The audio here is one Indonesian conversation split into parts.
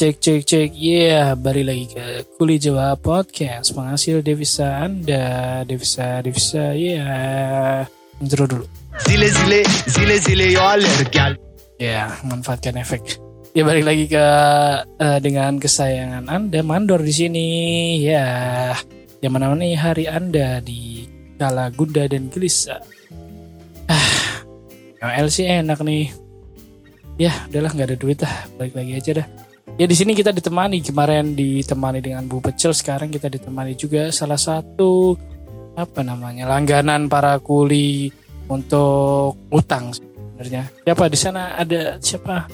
Cek cek cek, yeah, balik lagi ke Kuli Jawa Podcast. Penghasil devisa Anda. Devisa, devisa, yeah. Intro dulu. Zile zile, zile zile. Ya, manfaatkan efek. Ya balik lagi ke eh, dengan kesayangan Anda. Mandor di sini. Ya, yang menemani hari Anda di kala gunda dan gelisah. Ah, ML sih enak nih. Ya, udahlah nggak ada duit lah. Balik lagi aja dah Ya di sini kita ditemani kemarin ditemani dengan Bu Pecel sekarang kita ditemani juga salah satu apa namanya langganan para kuli untuk utang sebenarnya. Siapa di sana ada siapa?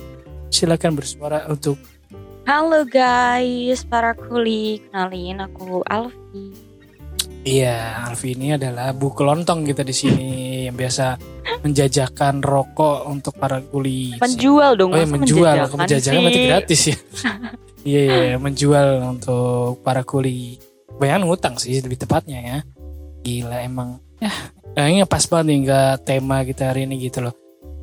Silakan bersuara untuk Halo guys, para kuli, kenalin aku Alfi. Iya, Alfi ini adalah Bu Kelontong kita di sini biasa menjajakan rokok untuk para kuli. Penjual dong, Oh ya menjual, menjajakan menjajakan berarti gratis ya. Iya iya iya, menjual untuk para kuli. Bayangin ngutang sih lebih tepatnya ya. Gila emang. Ya, kayaknya pas banget nih ke tema kita hari ini gitu loh.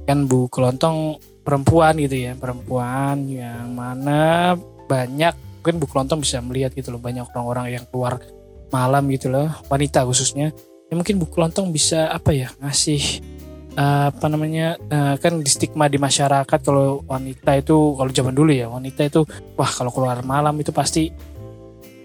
Kan Bu Kelontong perempuan gitu ya, perempuan yang mana banyak mungkin Bu Kelontong bisa melihat gitu loh banyak orang-orang yang keluar malam gitu loh, wanita khususnya. Ya mungkin Bu Kelontong bisa apa ya ngasih eh, apa namanya eh, kan di stigma di masyarakat kalau wanita itu kalau zaman dulu ya wanita itu wah kalau keluar malam itu pasti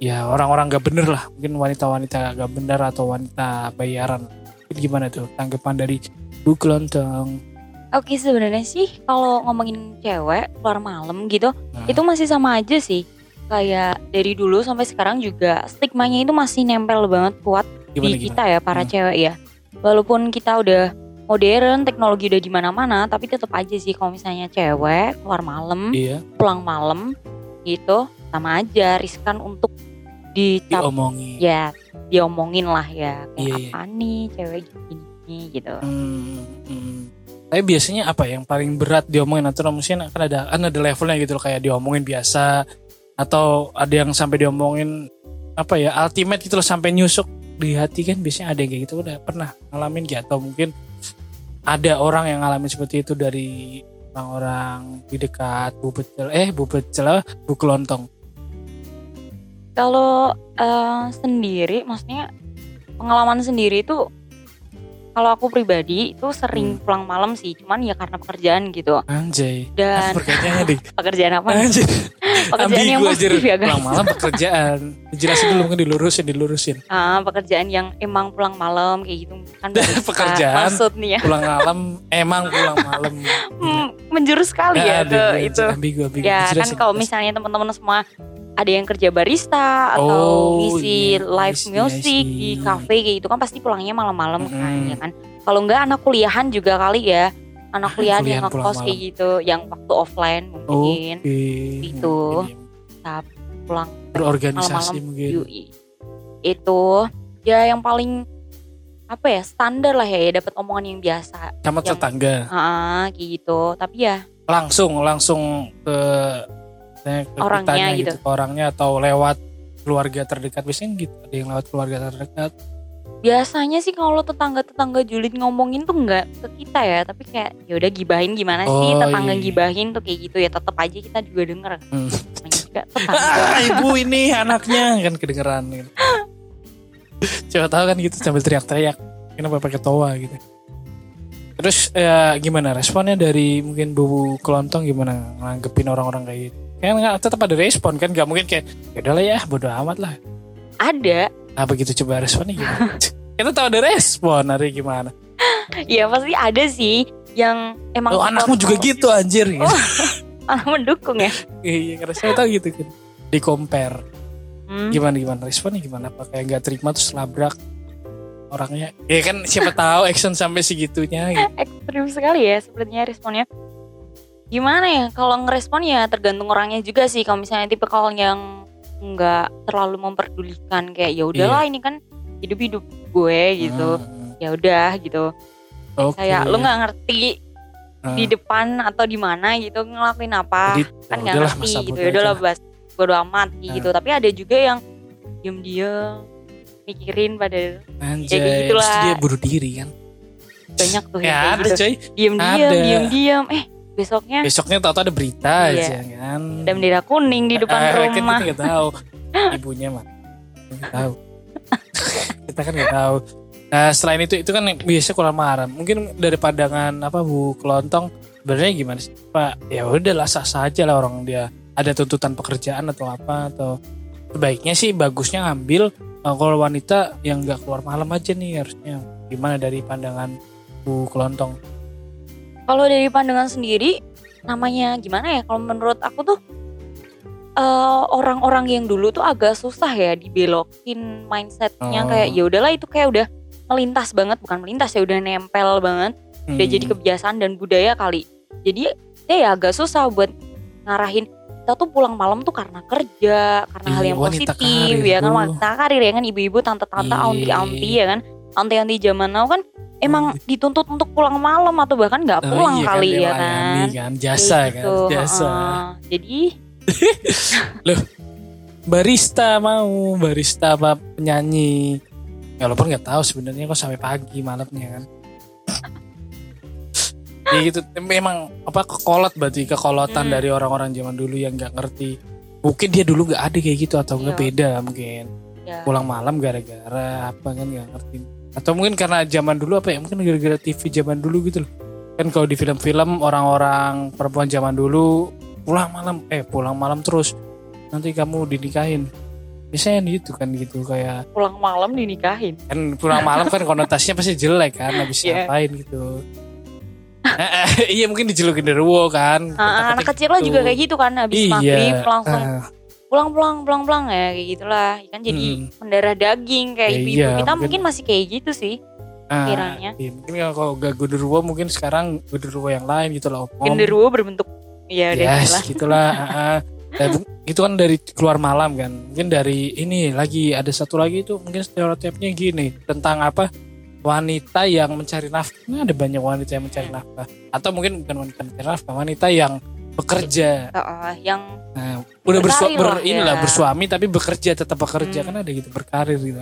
ya orang-orang gak bener lah. Mungkin wanita-wanita gak bener atau wanita bayaran. Itu gimana tuh tanggapan dari Bu Kelontong Oke sebenarnya sih kalau ngomongin cewek keluar malam gitu, Nah, itu masih sama aja sih. Kayak dari dulu sampai sekarang juga stigmanya itu masih nempel banget kuat gimana di gimana kita ya para Hmm. cewek ya. Walaupun kita udah modern, teknologi udah di mana-mana, tapi tetap aja sih kalau misalnya cewek keluar malam, iya pulang malam gitu sama aja riskan untuk dicap diomongin ya diomongin lah ya kayak Iya, iya. apa nih cewek gini gitu Hmm, hmm. Tapi biasanya apa yang paling berat diomongin atau mungkin kan ada kan ada levelnya gitu loh kayak diomongin biasa atau ada yang sampai diomongin apa ya ultimate gitu loh sampai nyusuk di hati kan biasanya ada yang kayak gitu. Udah pernah ngalamin gak atau mungkin ada orang yang ngalamin seperti itu dari orang-orang di dekat Bu Pecel eh Bu Pecel Bu Kelontong kalau eh, sendiri maksudnya pengalaman sendiri itu kalau aku pribadi itu sering Hmm. pulang malam sih cuman ya karena pekerjaan gitu. Anjay. Dan perkataannya deh pekerjaan apa? Anjay. Pekerjaan yang ambigu positif ya guys pulang malam pekerjaan. Jelasin dulu mungkin dilurusin dilurusin. Ah pekerjaan yang emang pulang malam kayak gitu. Kan. Pekerjaan. maksud nih ya. pulang malam emang pulang malam. Hmm, menjurus sekali ya ke itu. ambigu ambigu. Ya kan kalau misalnya teman-teman semua ada yang kerja barista atau Oh, ngisi iya. live I see, I music di cafe kayak gitu kan pasti pulangnya malam-malam kan Mm-mm. ya kan. Kalau enggak anak kuliahan juga kali ya. Anak kuliahan yang Kuliahan pulang ngekos kayak malam. gitu yang waktu offline mungkin Oke. Itu. Mungkin pulang ya. berorganisasi malam-malam mungkin yui. Itu ya yang paling apa ya standar lah ya, ya dapat omongan yang biasa. sama yang- tetangga Ah, kayak gitu. Tapi ya langsung langsung ke Orangnya gitu. ke orangnya atau lewat keluarga terdekat biasanya gitu ada yang lewat keluarga terdekat biasanya sih kalau tetangga-tetangga julid ngomongin tuh nggak ke kita ya tapi kayak ya udah gibahin gimana sih Oh, tetangga iya. gibahin tuh kayak gitu ya tetap aja kita juga denger Hmm. namanya juga tetangga ah ibu ini anaknya kan kedengeran gitu. coba tahu kan gitu sambil teriak-teriak kenapa pakai toa gitu terus eh, gimana responnya dari mungkin bu kelontong gimana nganggepin orang-orang kayak gitu kan nggak tetap ada respon kan nggak mungkin kayak ya udahlah ya bodo amat lah. Ada. Apa gitu coba responnya gimana? Kita tahu ada respon hari gimana? Ya pasti ada sih yang emang oh, anakmu juga gitu anjir. Gitu. malah mendukung ya? Iya karena saya tahu gitu kan. Di compare. Hmm, gimana gimana? Responnya gimana? Apa kayak nggak terima terus labrak orangnya? Ya kan siapa tahu action sampai segitunya gitu. ekstrim sekali ya sepertinya responnya gimana ya kalau ngerespon ya tergantung orangnya juga sih. Kalau misalnya tipe kalau yang nggak terlalu memperdulikan kayak ya udahlah ini kan hidup hidup gue gitu. Hmm, ya udah gitu. Oke. kayak lu nggak ngerti Hmm. di depan atau di mana gitu ngelakuin apa? Jadi, kan ya nggak ngerti masa gitu. ya udahlah bahas bodo amat Nah. gitu. Tapi ada juga yang diem diem mikirin pada anjay Ya, kayak gitulah. dia bunuh diri kan? Banyak tuh ya yang kayak ada gitu. coy. Diem diem diem diem eh besoknya Besoknya tahu ada berita Iya. aja kan. ada bendera kuning di depan Kan rumah. kita nggak tahu ibunya mah. Nggak tahu. kita kan nggak tahu. Nah selain itu itu kan biasa keluar marah. Mungkin dari pandangan apa Bu Kelontong sebenarnya gimana sih Pak? Ya udahlah sah sah aja lah orang dia ada tuntutan pekerjaan atau apa atau sebaiknya sih bagusnya ngambil eh, kalau wanita yang nggak keluar malam aja nih harusnya gimana dari pandangan Bu Kelontong? Kalau dari pandangan sendiri, namanya gimana ya? Kalau menurut aku tuh eh, orang-orang yang dulu tuh agak susah ya dibelokin mindsetnya Oh. kayak ya udahlah itu kayak udah melintas banget bukan melintas ya udah nempel banget udah Hmm. jadi kebiasaan dan budaya kali jadi ya agak susah buat ngarahin kita tuh pulang malam tuh karena kerja karena hal Iya, yang positif karir ya kan dulu. wanita karir ya kan ibu-ibu tante-tante Iya. aunty-aunty ya kan aunty-aunty zaman now kan emang dituntut untuk pulang malam atau bahkan nggak Oh, pulang iya kan, kali dia ya kan. kan jasa kan gitu, jasa. Heeh. jadi barista mau barista apa penyanyi? Ya walaupun nggak tahu sebenarnya kok sampai pagi malamnya kan. Ya gitu memang apa kekolot berarti kekolotan Hmm. dari orang-orang zaman dulu yang nggak ngerti. Mungkin dia dulu nggak ada kayak gitu atau nggak Iya. beda mungkin. Ya pulang malam gara-gara apa kan nggak ngerti atau mungkin karena zaman dulu apa ya? Mungkin gara-gara TV zaman dulu gitu loh. Kan kalau di film-film orang-orang perempuan zaman dulu pulang malam. Eh pulang malam terus. Nanti kamu dinikahin. Biasanya gitu kan gitu. Kayak pulang malam dinikahin. Kan pulang malam kan konotasinya pasti jelek kan habis Iya. ngapain gitu. Iya mungkin dijelukin deruwo kan. Ah, anak kecil lah gitu. juga kayak gitu kan habis iya. maghrib langsung ah, pulang pulang pulang pulang ya kayak gitulah. Kan jadi Hmm. mendarah daging kayak Ya, ibu-ibu iya, kita mungkin- mungkin masih kayak gitu sih ah, kiranya. iya, mungkin kalau gak genderuwo mungkin sekarang genderuwo yang lain gitu loh om. Genderuwo berbentuk ya udah yes gitulah. ah, ah. Dan bu- itu kan dari keluar malam kan. Mungkin dari ini lagi ada satu lagi itu mungkin stereotipnya gini tentang apa? Wanita yang mencari nafkah. Nah, ada banyak wanita yang mencari nafkah. Atau mungkin bukan wanita mencari nafkah wanita yang bekerja. Heeh, yang nah, udah bersua, Berkarir ber, lah, inilah ya. bersuami tapi bekerja tetap bekerja. Hmm. kan ada gitu berkarir gitu.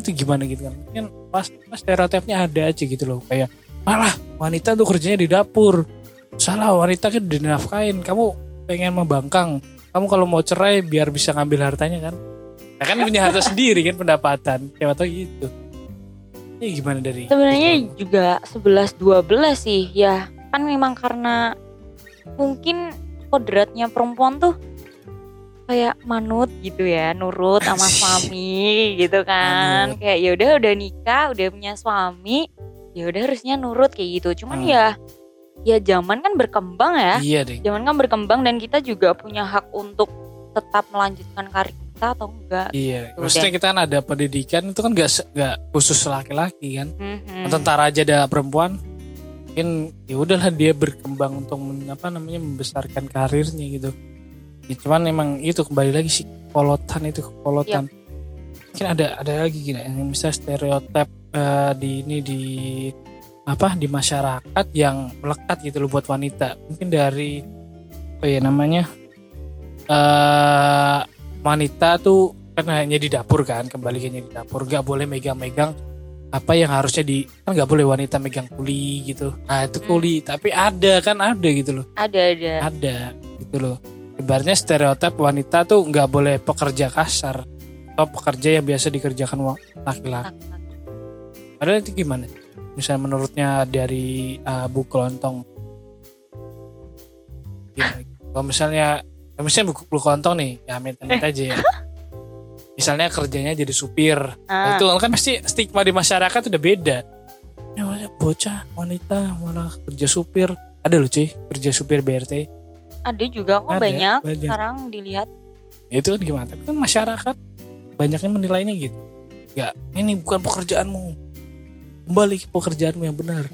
Itu gimana gitu kan? Mungkin pas, pas stereotipnya ada aja gitu loh. Kayak malah wanita tuh kerjanya di dapur. Salah wanita kan dinafkain. Kamu pengen membangkang. Kamu kalau mau cerai biar bisa ngambil hartanya kan? Nah, kan punya harta sendiri kan pendapatan. Siapa tahu gitu. Ini gimana dari sebenarnya juga 11 12 sih. Ya kan memang karena mungkin kodratnya perempuan tuh kayak manut gitu ya nurut sama suami gitu kan. Kayak ya udah udah nikah udah punya suami ya udah harusnya nurut kayak gitu. Cuman Hmm. ya ya zaman kan berkembang ya. Iya deh zaman kan berkembang dan kita juga punya hak untuk tetap melanjutkan karir kita atau enggak. Iya Udah. maksudnya kita kan ada pendidikan itu kan gak, se- gak khusus laki-laki kan. Mhm. tentara aja ada perempuan mungkin ya udahlah dia berkembang untuk men- apa namanya membesarkan karirnya gitu. Ya, cuman emang itu kembali lagi sih kolotan itu kolotan mungkin ada ada lagi gini yang misalnya stereotip eh, di ini di apa di masyarakat yang melekat gitu loh buat wanita. Mungkin dari apa ya namanya eh wanita tuh kan hanya di dapur kan kembali hanya di dapur gak boleh megang-megang apa yang harusnya di kan nggak boleh wanita megang kuli gitu. Nah itu Hmm. kuli tapi ada kan ada gitu loh. Ada ada. Ada gitu loh. Ibaratnya stereotip wanita tuh nggak boleh pekerja kasar atau pekerja yang biasa dikerjakan laki-laki. Padahal itu gimana? Misalnya menurutnya dari uh, Bu Kelontong. Gimana? kalau misalnya kalau misalnya Bu, Bu Kelontong nih ya amit-amit aja ya misalnya kerjanya jadi supir Ah, Nah, itu kan pasti stigma di masyarakat udah beda. Ya bocah wanita malah kerja supir. Ada loh cuy kerja supir BRT. ada juga kok Ada, banyak banyak. sekarang dilihat Ya, itu kan gimana? Tapi kan masyarakat banyaknya menilainya gitu. Ya ini bukan pekerjaanmu. Kembali ke pekerjaanmu yang benar.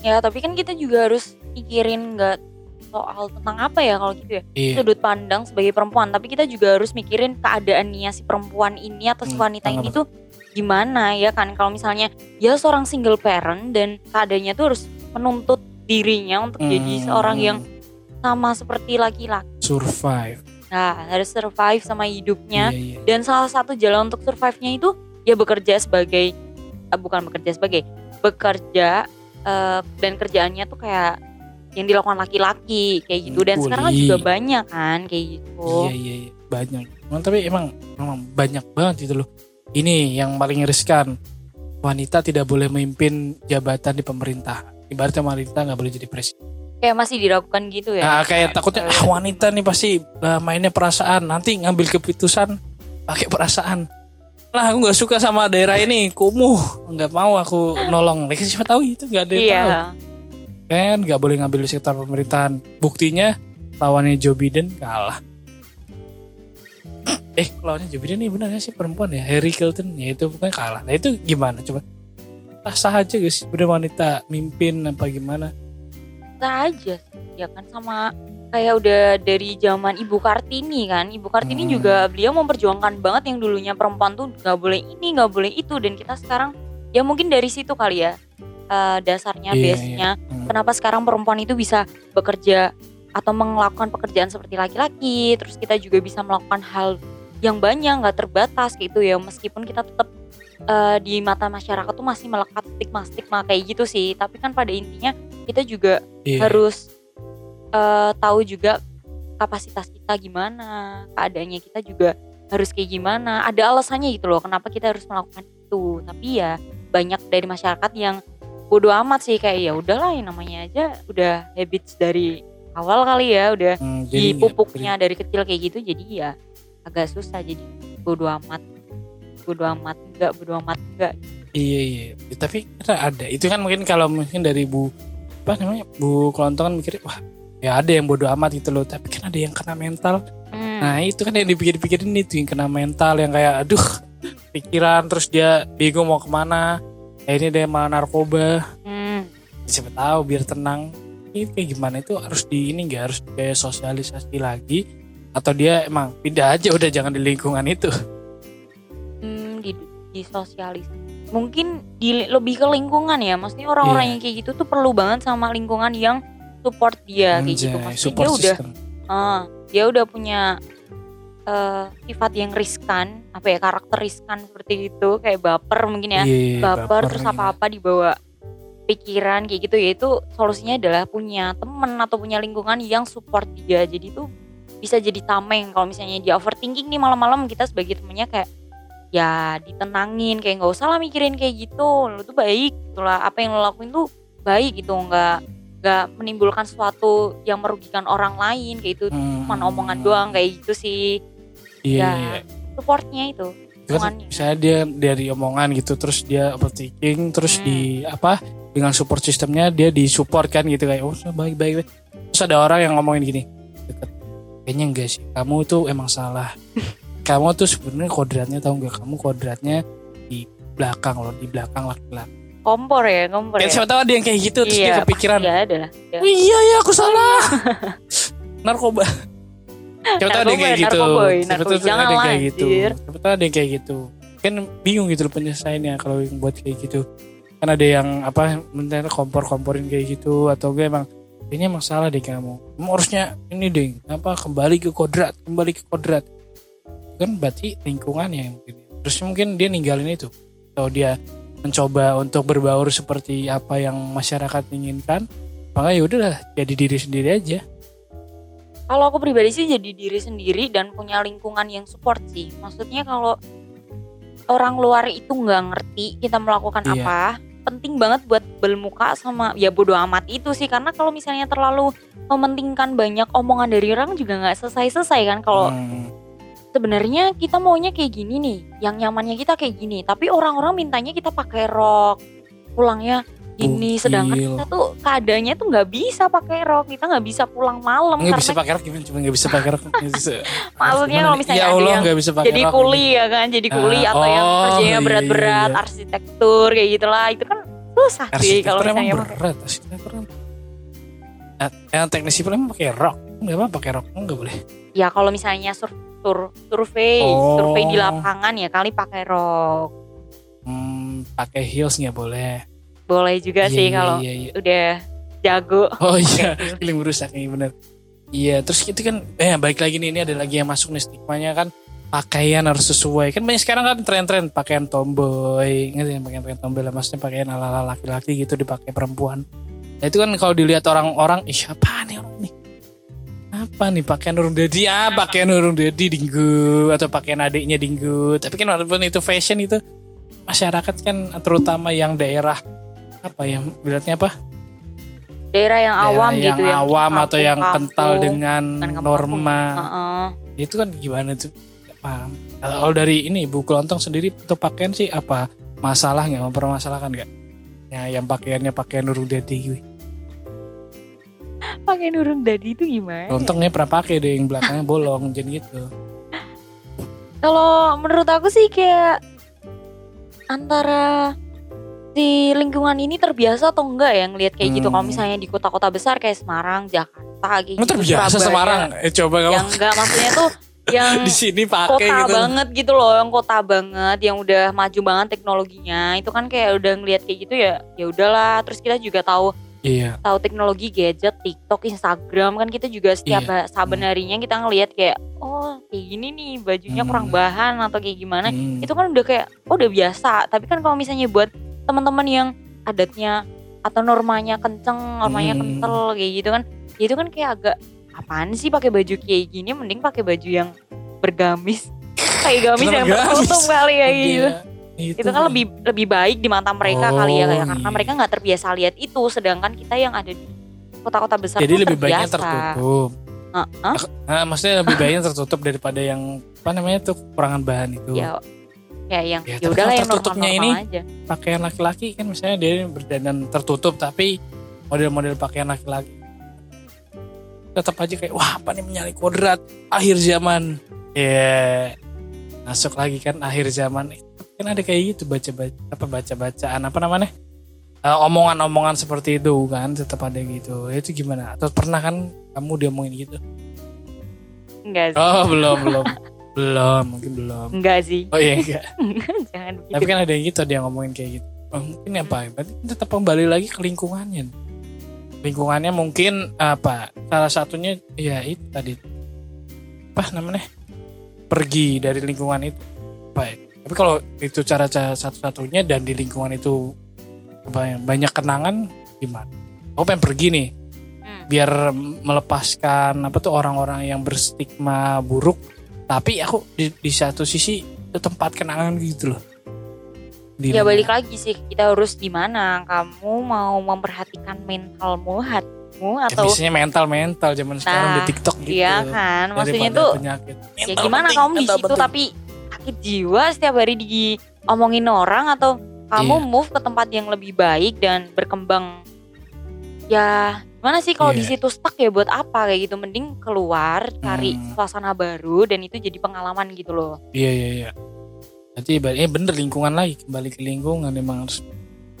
ya tapi kan kita juga harus mikirin nggak soal tentang apa ya kalau gitu ya? Iya. sudut pandang sebagai perempuan. Tapi kita juga harus mikirin keadaannya si perempuan ini atau si Hmm, wanita tentang ini tuh gimana ya kan? Kalau misalnya dia seorang single parent dan keadaannya tuh harus menuntut dirinya untuk jadi Hmm, seorang yang sama seperti laki-laki. Survive. nah harus survive sama hidupnya. Iya, iya. dan salah satu jalan untuk survive-nya itu ya bekerja sebagai eh, bukan bekerja sebagai bekerja eh, dan kerjaannya tuh kayak yang dilakukan laki-laki kayak gitu dan Bully. sekarang kan juga banyak kan kayak gitu Iya iya iya banyak. Emang, tapi emang emang banyak banget gitu loh. Ini yang paling riskan. Wanita tidak boleh memimpin jabatan di pemerintah. Ibaratnya wanita nggak boleh jadi presiden. kayak masih diragukan gitu ya Nah, kayak takutnya ah, wanita nih pasti uh, mainnya perasaan. Nanti ngambil keputusan pakai perasaan. Lah aku nggak suka sama daerah ini, kumuh. Nggak mau aku nolong. Siapa tahu itu nggak ada yang tahu. Kan nggak boleh ngambil di sektor pemerintahan. Buktinya lawannya Joe Biden kalah. Eh, lawannya Joe Biden ini benar sih perempuan ya? Harry Clinton ya itu bukan kalah. Nah itu gimana coba? Ah, sah aja guys, bener wanita mimpin apa gimana? Sah aja sih, ya kan sama kayak udah dari zaman Ibu Kartini kan Ibu Kartini Hmm. juga beliau memperjuangkan banget yang dulunya perempuan tuh nggak boleh ini nggak boleh itu dan kita sekarang ya mungkin dari situ kali ya eh, dasarnya Iya, base-nya Hmm. Kenapa sekarang perempuan itu bisa bekerja atau melakukan pekerjaan seperti laki-laki terus kita juga bisa melakukan hal yang banyak nggak terbatas gitu ya. Meskipun kita tetap eh, di mata masyarakat tuh masih melekat stigma-stigma kayak gitu sih. Tapi kan pada intinya kita juga Iya. harus eh, tahu juga kapasitas kita gimana keadaannya kita juga harus kayak gimana. Ada alasannya gitu loh kenapa kita harus melakukan itu. Tapi ya banyak dari masyarakat yang bodoh amat sih kayak ya udahlah yang namanya aja udah habits dari awal kali ya udah Hmm, di nggak- pupuknya dari kecil kayak gitu jadi ya agak susah jadi bodoh amat bodoh amat enggak bodoh amat enggak Iya iya. Ya, Tapi kita ada. Itu kan mungkin kalau mungkin dari Bu apa namanya Bu Kelontong kan mikir wah ya ada yang bodoh amat gitu loh. Tapi kan ada yang kena mental. Hmm, Nah itu kan yang dipikir-pikirin itu yang kena mental yang kayak aduh pikiran terus dia bingung mau ke mana. Akhirnya dia malah narkoba. hmm. Siapa tahu biar tenang. Ini kayak gimana itu harus di ini nggak harus kayak sosialisasi lagi atau dia emang pindah aja udah jangan di lingkungan itu. Hmm, di, di sosialis mungkin di lebih ke lingkungan ya maksudnya orang-orang Iya. yang kayak gitu tuh perlu banget sama lingkungan yang support dia kayak gitu Anjay, maksudnya support dia udah system. ah, dia udah punya eh, sifat yang riskan apa ya karakter riskan seperti itu kayak baper mungkin ya. Iya, baper, terus gitu. apa-apa dibawa pikiran kayak gitu ya itu solusinya adalah punya temen atau punya lingkungan yang support dia. Jadi tuh bisa jadi tameng. Kalau misalnya dia overthinking nih malam-malam kita sebagai temennya kayak ya ditenangin kayak nggak usah lah mikirin kayak gitu. Lo tuh baik itulah apa yang lo lakuin tuh baik gitu. Nggak nggak menimbulkan sesuatu yang merugikan orang lain kayak itu Hmm. cuma omongan doang kayak gitu sih Iya, Ya, iya. supportnya itu Lingkungannya. misalnya dia dari omongan gitu terus dia overthinking terus Hmm. di apa dengan support sistemnya dia disupport kan gitu kayak oh baik baik baik. terus ada orang yang ngomongin gini deket kayaknya enggak sih kamu tuh emang salah kamu tuh sebenarnya kodratnya tahu nggak kamu kodratnya di belakang loh di belakang laki-laki kompor ya kompor kan ya siapa tahu ada yang kayak gitu terus dia Iya, kepikiran pasti ada Ya. "Oh iya ya aku salah narkoba siapa tahu ada yang kayak gitu. siapa narkoboy. ada yang lah, kayak gitu. siapa tahu ada yang kayak gitu. Kan bingung gitu penyelesaiannya kalau yang buat kayak gitu. Kan ada yang apa menteri kompor-komporin kayak gitu. Atau gue emang ini emang salah deh kamu. Kamu harusnya ini deh apa kembali ke kodrat kembali ke kodrat. Kan berarti lingkungan yang mungkin. Terus mungkin dia ninggalin itu. Atau dia mencoba untuk berbaur seperti apa yang masyarakat inginkan. Maka ya udahlah jadi diri sendiri aja Kalau aku pribadi sih jadi diri sendiri dan punya lingkungan yang support sih. Maksudnya kalau orang luar itu nggak ngerti kita melakukan Iya. apa, penting banget buat bermuka sama ya bodo amat itu sih. Karena kalau misalnya terlalu mementingkan banyak omongan dari orang juga nggak selesai-selesai kan. Kalau Hmm, sebenarnya kita maunya kayak gini nih, yang nyamannya kita kayak gini. Tapi orang-orang mintanya kita pakai rok, pulangnya gini. Sedangkan kita tuh keadaannya tuh nggak bisa pakai rok, kita nggak bisa pulang malam nggak bisa pakai rok gimana cuma nggak bisa pakai rok. Maksudnya kalau misalnya ya ada Allah yang bisa pakai jadi rok kuli ya kan, jadi kuli Ah, atau yang oh, kerjanya iya, berat-berat, iya. arsitektur kayak gitulah. Itu kan susah sih arsitektur kalau emang misalnya berat arsitektur kan Eh, yang teknik sipil emang pakai rok nggak apa pakai rok nggak boleh ya kalau misalnya sur, sur- survei, Oh. survei di lapangan ya kali pakai rok. hmm, pakai heels nggak boleh Boleh juga Iya, sih iya, kalau iya, iya. udah jago. oh iya Kayak gitu. feeling merusak nih bener iya terus itu kan eh baik lagi nih ini ada lagi yang masuk nih stigmanya kan pakaian harus sesuai kan banyak sekarang kan tren-tren pakaian tomboy ngerti ya pakaian pakaian tomboy lah maksudnya pakaian ala ala laki-laki gitu dipakai perempuan Nah, itu kan kalau dilihat orang-orang, ih siapa nih orang nih? Apa nih pakaian urung dedi? Ah, pakaian urung dedi dinggu atau pakaian adiknya dinggu. Tapi kan walaupun itu fashion itu masyarakat kan terutama yang daerah apa ya bilangnya apa? daerah yang Daerah awam yang gitu yang awam atau yang kampung-kampung. kental dengan kampung-kampung. norma. Heeh. Itu kan gimana tuh? Gak paham. Kalau dari ini Bu Kelontong sendiri untuk pakaian sih apa masalah nggak mempermasalahkan nggak? Ya yang pakaiannya pakaian urung dedi gue. pakai nurun dadi itu gimana Kelontongnya pernah pakai deh yang belakangnya bolong jadi gitu. Kalau menurut aku sih kayak antara si lingkungan ini terbiasa atau enggak ya ngelihat kayak gitu. Hmm. Kalau misalnya di kota-kota besar kayak Semarang, Jakarta gitu. Emang terbiasa Surabaya. Semarang? Eh coba kamu Yang enggak maksudnya tuh yang di sini pakai kota gitu. banget gitu loh, yang kota banget, yang udah maju banget teknologinya. Itu kan kayak udah ngelihat kayak gitu ya. Ya udahlah. Terus kita juga tahu Iya. tahu teknologi gadget, TikTok, Instagram kan kita juga setiap Iya. saben harinya kita ngelihat kayak oh kayak gini nih bajunya Hmm. kurang bahan atau kayak gimana Hmm. itu kan udah kayak oh udah biasa tapi kan kalau misalnya buat teman-teman yang adatnya atau normanya kenceng normanya Hmm. kental kayak gitu kan ya itu kan kayak agak apaan sih pakai baju kayak gini mending pakai baju yang bergamis kayak gamis yang tertutup kali ya gitu Iya, itu kan lebih lebih baik di mata mereka kali ya Oh, kayak karena iya. mereka nggak terbiasa lihat itu sedangkan kita yang ada di kota-kota besar Jadi lebih baiknya terbiasa. tertutup. Heeh. Nah, maksudnya lebih baiknya tertutup daripada yang apa namanya tuh kekurangan bahan itu. ya ya yang Ya, ya udahlah yang tertutupnya normal-normal aja. Pakaian laki-laki kan misalnya dia berdandan tertutup tapi model-model pakaian laki-laki tetap aja kayak wah apa nih menyalahi kodrat? Akhir zaman. Ya masuk lagi kan akhir zaman. Kan ada kayak gitu baca baca apa baca bacaan apa namanya? Eh, omongan-omongan seperti itu kan tetap ada gitu. Ya, itu gimana? Atau pernah kan kamu diomongin gitu? Enggak sih. Oh belum belum belum mungkin belum. Enggak sih. Oh iya enggak. Jangan begitu. Tapi kan ada yang gitu yang ngomongin kayak gitu. Oh, mungkin apa ya? Berarti tetap kembali lagi ke lingkungannya. Lingkungannya mungkin apa? Salah satunya ya itu tadi. Apa namanya? Pergi dari lingkungan itu. Apa ya? tapi kalau itu cara cara satu-satunya dan di lingkungan itu ya, banyak kenangan gimana? Aku pengen pergi nih. Hmm. biar melepaskan apa tuh orang-orang yang berstigma buruk tapi aku di, di satu sisi itu tempat kenangan gitu loh. Di ya balik lagi sih kita harus gimana? Kamu mau memperhatikan mentalmu hatimu Ya, atau biasanya mental mental zaman sekarang Nah, di TikTok gitu iya kan? Maksudnya penyakit. ya gimana penting, kamu di situ? penting. tapi sakit jiwa setiap hari diomongin orang atau kamu Iya. move ke tempat yang lebih baik dan berkembang? Ya gimana sih kalau di Iya. situ stuck ya? Buat apa? Kayak gitu. Mending keluar cari Hmm. suasana baru dan itu jadi pengalaman gitu loh. Iya iya iya. Berarti balik- eh bener lingkungan lagi. Kembali ke lingkungan emang harus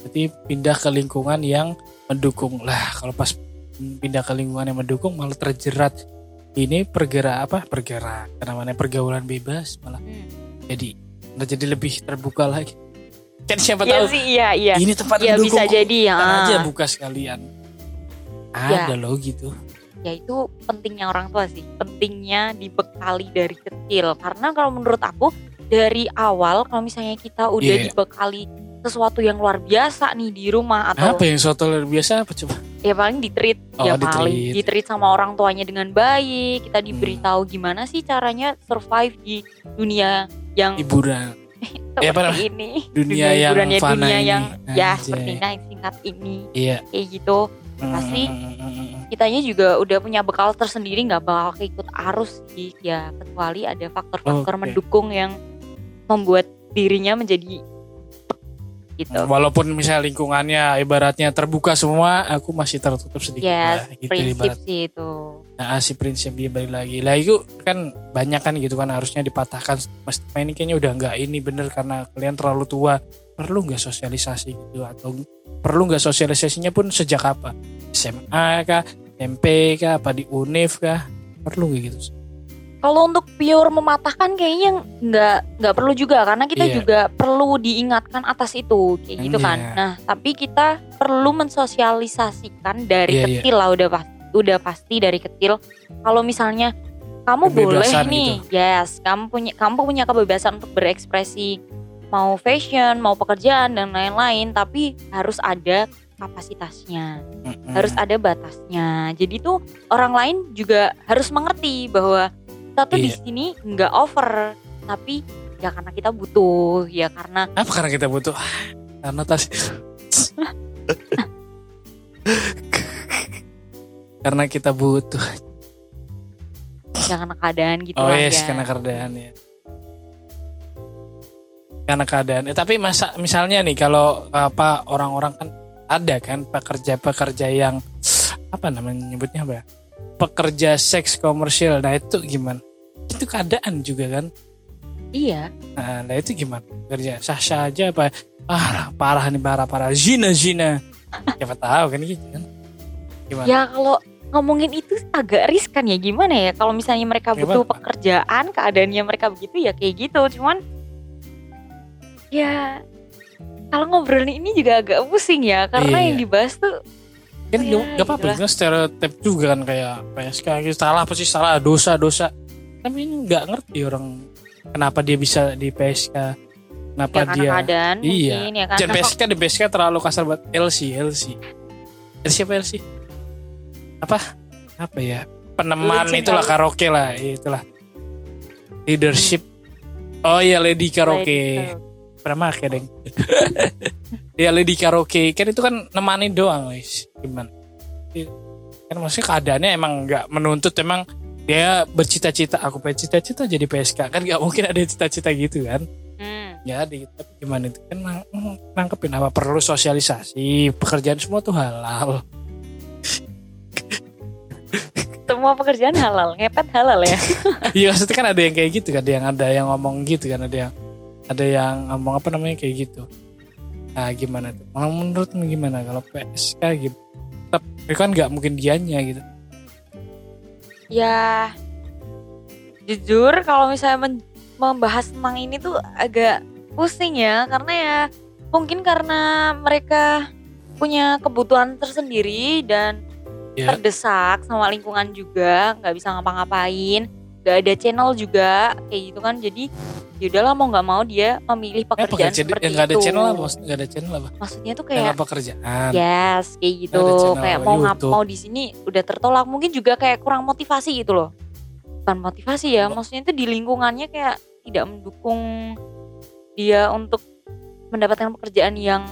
berarti pindah ke lingkungan yang mendukung. Lah kalau pas pindah ke lingkungan yang mendukung malah terjerat. Ini pergerak apa? Pergerak. Namanya pergaulan bebas malah Hmm. jadi malah jadi lebih terbuka lagi. Kan siapa Iya tahu sih iya iya. ini tempat ya mendukung. bisa jadi ya aja buka sekalian Ya. ada loh gitu. Ya itu pentingnya orang tua sih. Pentingnya dibekali dari kecil. Karena kalau menurut aku dari awal kalau misalnya kita udah Iya. dibekali sesuatu yang luar biasa nih di rumah atau apa yang suatu luar biasa? Apa coba? Ya paling ditreat. Oh, ya paling di-treat. sama orang tuanya dengan baik. Kita Hmm. diberitahu gimana sih caranya survive di dunia yang hiburan. Ya, apa ini. Dunia yang hiburannya fana dunia ini. yang ya Anjay. seperti night singkat ini. Iya. Kayak gitu Pasti Hmm, kitanya juga udah punya bekal tersendiri nggak bakal keikut arus sih ya. Kecuali ada faktor-faktor Oke. mendukung yang membuat dirinya menjadi gitu. Walaupun misalnya lingkungannya ibaratnya terbuka semua aku masih tertutup sedikit Yes, lah, gitu prinsip ibarat. sih itu. Nah, si prinsip dia balik lagi. Lah itu kan banyak kan gitu kan harusnya dipatahkan. Mas ini kayaknya udah nggak ini bener karena kalian terlalu tua perlu nggak sosialisasi gitu? Atau perlu nggak sosialisasinya pun sejak apa? SMA kah? SMP kah? Apa di UNIF kah? Perlu nggak gitu kalau untuk pure mematahkan kayaknya nggak nggak perlu juga. Karena kita Iya. juga perlu diingatkan atas itu. Kayak gitu kan. Iya. nah tapi kita perlu mensosialisasikan dari Iya, iya. kecil lah. Udah pasti udah pasti dari kecil. Kalau misalnya kamu boleh Kebebasan nih. yes kamu punya kamu punya kebebasan untuk berekspresi mau fashion mau pekerjaan dan lain-lain tapi harus ada kapasitasnya Mm-mm. harus ada batasnya jadi tuh orang lain juga harus mengerti bahwa kita tuh di Iya. sini nggak over tapi ya karena kita butuh ya karena apa karena kita butuh karena tas karena kita butuh ya karena keadaan gitu oh lah yes ya. karena keadaan ya karena keadaan eh, tapi masa misalnya nih kalau apa orang-orang kan ada kan pekerja-pekerja yang apa namanya nyebutnya apa ya? pekerja seks komersial nah itu gimana itu keadaan juga kan iya Nah, nah itu gimana? Kerja sah-sah aja apa? Ah, parah nih parah parah. Zina zina. Siapa tahu kan gitu kan? Gimana? ya kalau ngomongin itu agak riskan ya gimana ya kalau misalnya mereka butuh pekerjaan keadaannya mereka begitu ya kayak gitu cuman ya kalau ngobrolin ini juga agak pusing ya karena Iya. yang dibahas tuh kan ya, gak, apa-apa kan stereotip juga kan kayak PSK gitu salah apa sih salah dosa dosa. Tapi ini nggak ngerti orang kenapa dia bisa di PSK. Kenapa ya dia keadaan Iya. mungkin ya kan Jangan Nah, PSK di PSK terlalu kasar buat LC LC. LC apa LC? Apa? Apa ya? Peneman Legend itulah kali. karaoke lah, itulah. Leadership. Oh iya Lady Karaoke. Pernah make deng. Ya lady karaoke. Kan itu kan nemani doang guys gimana? Kan maksudnya keadaannya emang nggak menuntut emang dia bercita-cita. Aku pengen cita-cita jadi PSK kan nggak mungkin ada cita-cita gitu kan? Hmm. ya di tapi gimana itu? Kan nang- nangkepin apa? Perlu sosialisasi. Pekerjaan semua tuh halal. Semua pekerjaan halal. Ngepet halal ya. Iya maksudnya kan ada yang kayak gitu kan? Ada yang ada yang ngomong gitu kan? Ada yang ada yang ngomong apa namanya kayak gitu. Nah gimana tuh? Kalau menurutmu gimana? Kalau PSK gitu tetap itu kan nggak mungkin dianya gitu. Ya jujur kalau misalnya membahas tentang ini tuh agak pusing ya. Karena ya mungkin karena mereka punya kebutuhan tersendiri dan ya. terdesak sama lingkungan juga nggak bisa ngapa-ngapain. Nggak ada channel juga kayak gitu kan. Jadi yaudahlah mau nggak mau dia memilih eh, pekerjaan pekerja seperti yang nggak ada itu. channel apa maksudnya nggak ada channel apa maksudnya tuh kayak kayak pekerjaan. Yes kayak gitu. Kayak mau ngap mau di sini udah tertolak. Mungkin juga kayak kurang motivasi gitu loh. Bukan motivasi ya maksudnya itu di lingkungannya kayak tidak mendukung dia untuk mendapatkan pekerjaan yang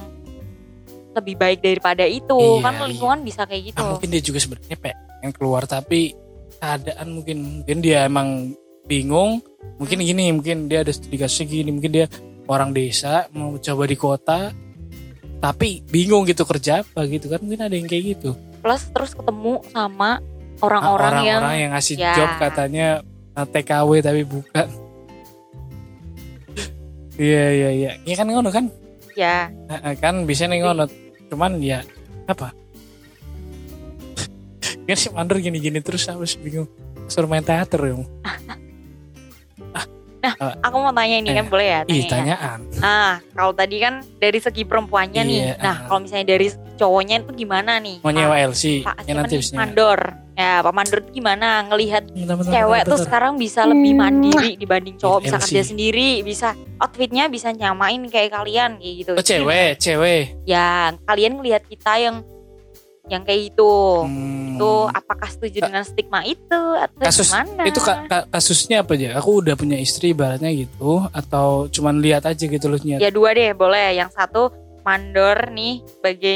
lebih baik daripada itu. Iya, kan iya. lingkungan bisa kayak gitu. Ah, mungkin dia juga sebenarnya pengen keluar tapi keadaan mungkin mungkin dia emang bingung. Mungkin Hmm. gini mungkin dia ada studi kasusnya gini mungkin dia orang desa mau coba di kota tapi bingung gitu kerja apa gitu kan mungkin ada yang kayak gitu. Plus terus ketemu sama Ah, orang-orang yang orang-orang yang ngasih ya. job katanya ah, TKW tapi bukan. Iya iya iya. Iya kan ngono kan? Ya. Ah, ah, kan bisa nih ngono. Cuman ya apa? Kan si mandor gini-gini terus harus bingung. Suruh main teater dong aku mau tanya ini kan Eh, boleh ya ih tanya ya? tanyaan Nah, kalau tadi kan dari segi perempuannya nih. Iya, Nah, ah. kalau misalnya dari cowoknya itu gimana nih? mau nyewa LC Pak ya siapa nanti nih? habisnya Mandor. Ya, Pak Mandor itu gimana ngelihat Bentar, bentar, cewek bentar, tuh bentar. sekarang bisa lebih mandiri dibanding cowok, bisa LC. kerja sendiri, bisa outfitnya bisa nyamain kayak kalian kayak gitu. oh cewek cewek Ya, kalian ngelihat kita yang yang kayak itu. Hmm. Tuh, apakah setuju dengan stigma itu atau Kasus- gimana? itu ka- ka- kasusnya apa aja aku udah punya istri ibaratnya gitu atau cuman lihat aja gitu loh Ya dua deh boleh. Yang satu mandor nih sebagai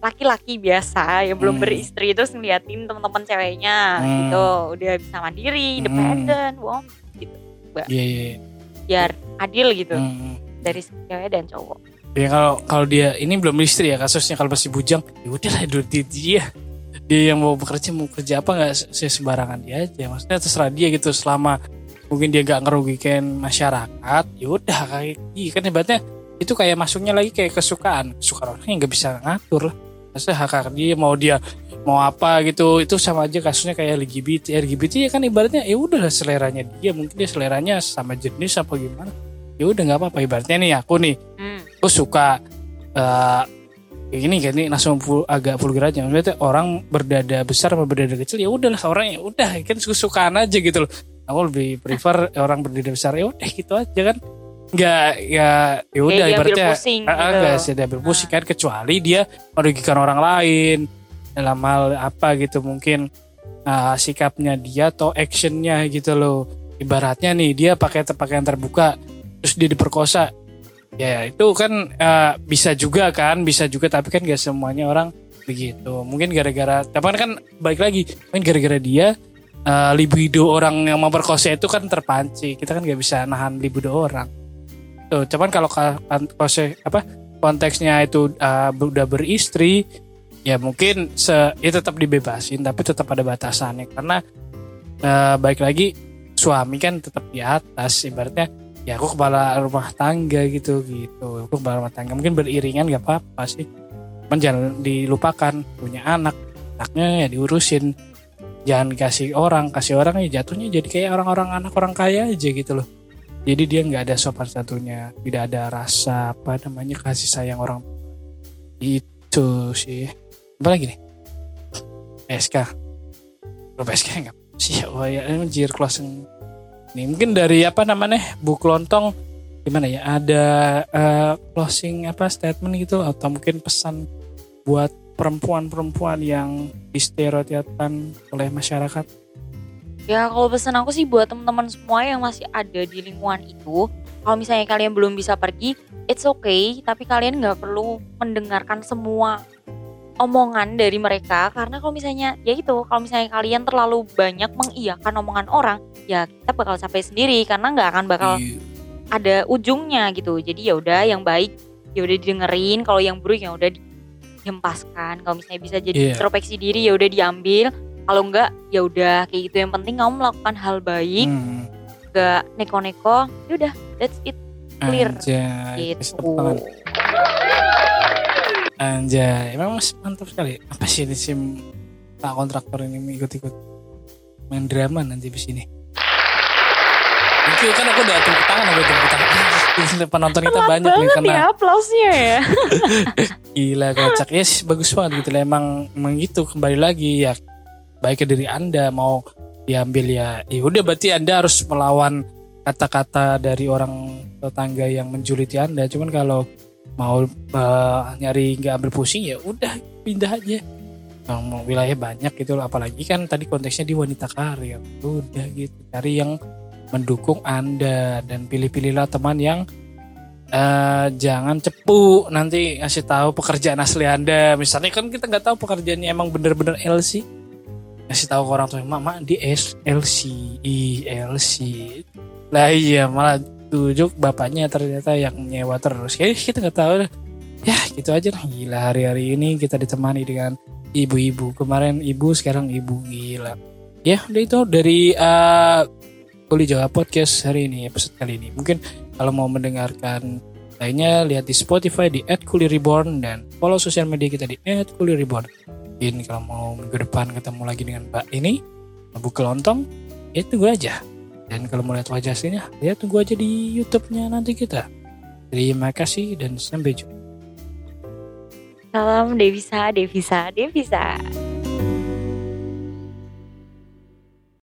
laki-laki biasa yang belum Hmm. beristri terus ngeliatin teman-teman ceweknya Hmm. gitu udah bisa mandiri, Hmm. independen, wow, iya iya iya. biar adil gitu Hmm. dari cewek dan cowok. Ya kalau kalau dia ini belum istri ya kasusnya kalau masih bujang ya udahlah dia dia. Yang mau bekerja mau kerja apa nggak se- sembarangan dia aja. Maksudnya terserah dia gitu selama mungkin dia nggak ngerugikan masyarakat ya udah kayak iya kan hebatnya. Itu kayak masuknya lagi kayak kesukaan. Kesukaan orang yang nggak bisa ngatur maksudnya hak hak dia mau dia mau apa gitu itu sama aja kasusnya kayak LGBT LGBT ya kan ibaratnya ya udah seleranya dia. Mungkin dia seleranya sama jenis apa gimana. Ya udah nggak apa-apa. Ibaratnya nih aku nih Hmm. Aku suka eh kayak gini kan ini langsung vul- agak vulgar aja. Maksudnya orang berdada besar sama berdada kecil ya udahlah orang ya udah kan sukaan aja gitu loh. Aku lebih prefer orang berdada besar ya udah gitu aja kan. Nggak ya ya udah Kayak diambil ibaratnya pusing ah, ah, gitu. nggak sih diambil pusing kan kecuali dia merugikan orang lain dalam hal apa gitu mungkin ah, sikapnya dia atau actionnya gitu loh. Ibaratnya nih dia pakai pakaian terbuka terus dia diperkosa ya itu kan eh, bisa juga kan bisa juga tapi kan gak semuanya orang begitu. Mungkin gara-gara tapi kan balik lagi mungkin gara-gara dia eh, libido orang yang memperkosa itu kan terpancing. Kita kan gak bisa nahan libido orang. Tuh cuman kalau ka- kan- kose- apa konteksnya itu eh, udah beristri ya mungkin se ya tetap dibebasin tapi tetap ada batasannya. Karena eh, baik lagi suami kan tetap di atas ibaratnya ya aku kepala rumah tangga gitu gitu. Aku kepala rumah tangga. Mungkin beriringan gak apa-apa sih. Cuman jangan dilupakan punya anak. Anaknya ya diurusin. Jangan kasih orang. Kasih orang ya jatuhnya jadi kayak orang-orang anak orang kaya aja gitu loh. Jadi dia nggak ada sopan satunya tidak ada rasa apa namanya kasih sayang orang. Itu sih. Apa lagi nih? PSK Lo PSK nggak sih. Oh ya anjir closing nih mungkin dari apa namanya bu kelontong gimana ya ada eh, closing apa statement gitu atau mungkin pesan buat perempuan-perempuan yang distereotipkan oleh masyarakat? Ya kalau pesan aku sih buat teman-teman semua yang masih ada di lingkungan itu, kalau misalnya kalian belum bisa pergi, it's okay, tapi kalian nggak perlu mendengarkan semua omongan dari mereka karena kalau misalnya ya itu kalau misalnya kalian terlalu banyak mengiyakan omongan orang ya kita bakal capek sendiri karena nggak akan bakal Iya. ada ujungnya gitu. Jadi ya udah yang baik ya udah didengerin kalau yang buruk ya udah dihempaskan. Kalau misalnya bisa jadi Iya. introspeksi diri ya udah diambil. Kalau enggak ya udah kayak gitu. Yang penting kamu melakukan hal baik Hmm, gak neko-neko ya udah that's it clear. Anjay gitu. Anjay emang mas mantap sekali. Apa sih ini sim pak kontraktor ini ikut-ikut main drama nanti di sini Oke kan aku udah tepuk tangan aku tepuk tangan. Penonton kita banyak nih karena ya aplausnya ya. Gila kocak. Yes bagus banget gitu. Lah Emang, emang gitu. Kembali lagi ya Baiknya dari anda mau diambil ya. Ya udah berarti anda harus melawan kata-kata dari orang tetangga yang menjuliti anda. Cuman kalau mau eh, nyari nggak ambil pusing ya udah pindah aja. Mau wilayah banyak gitu loh apalagi kan tadi konteksnya di wanita karir. Udah gitu cari yang mendukung anda dan pilih-pilihlah teman yang eh jangan cepu. Nanti ngasih tahu pekerjaan asli anda. Misalnya kan kita nggak tahu pekerjaannya emang bener-bener LC ngasih tahu ke orang tua mama di S LC LC lah iya malah tunjuk bapaknya ternyata yang nyewa terus. Kayak kita nggak tahu ya gitu aja lah. Gila hari-hari ini kita ditemani dengan ibu-ibu. Kemarin ibu sekarang ibu. Gila. Ya udah itu dari eh Kuli Jawa Podcast hari ini episode kali ini. Mungkin kalau mau mendengarkan lainnya lihat di Spotify di @kulireborn dan follow sosial media kita di @kulireborn. Mungkin kalau mau minggu depan ketemu lagi dengan Mbak ini, Mbak Kelontong, ya tunggu aja. Dan kalau mau lihat wajah aslinya, ya tunggu aja di YouTube-nya nanti kita. Terima kasih dan sampai jumpa. salam Devisa Devisa Devisa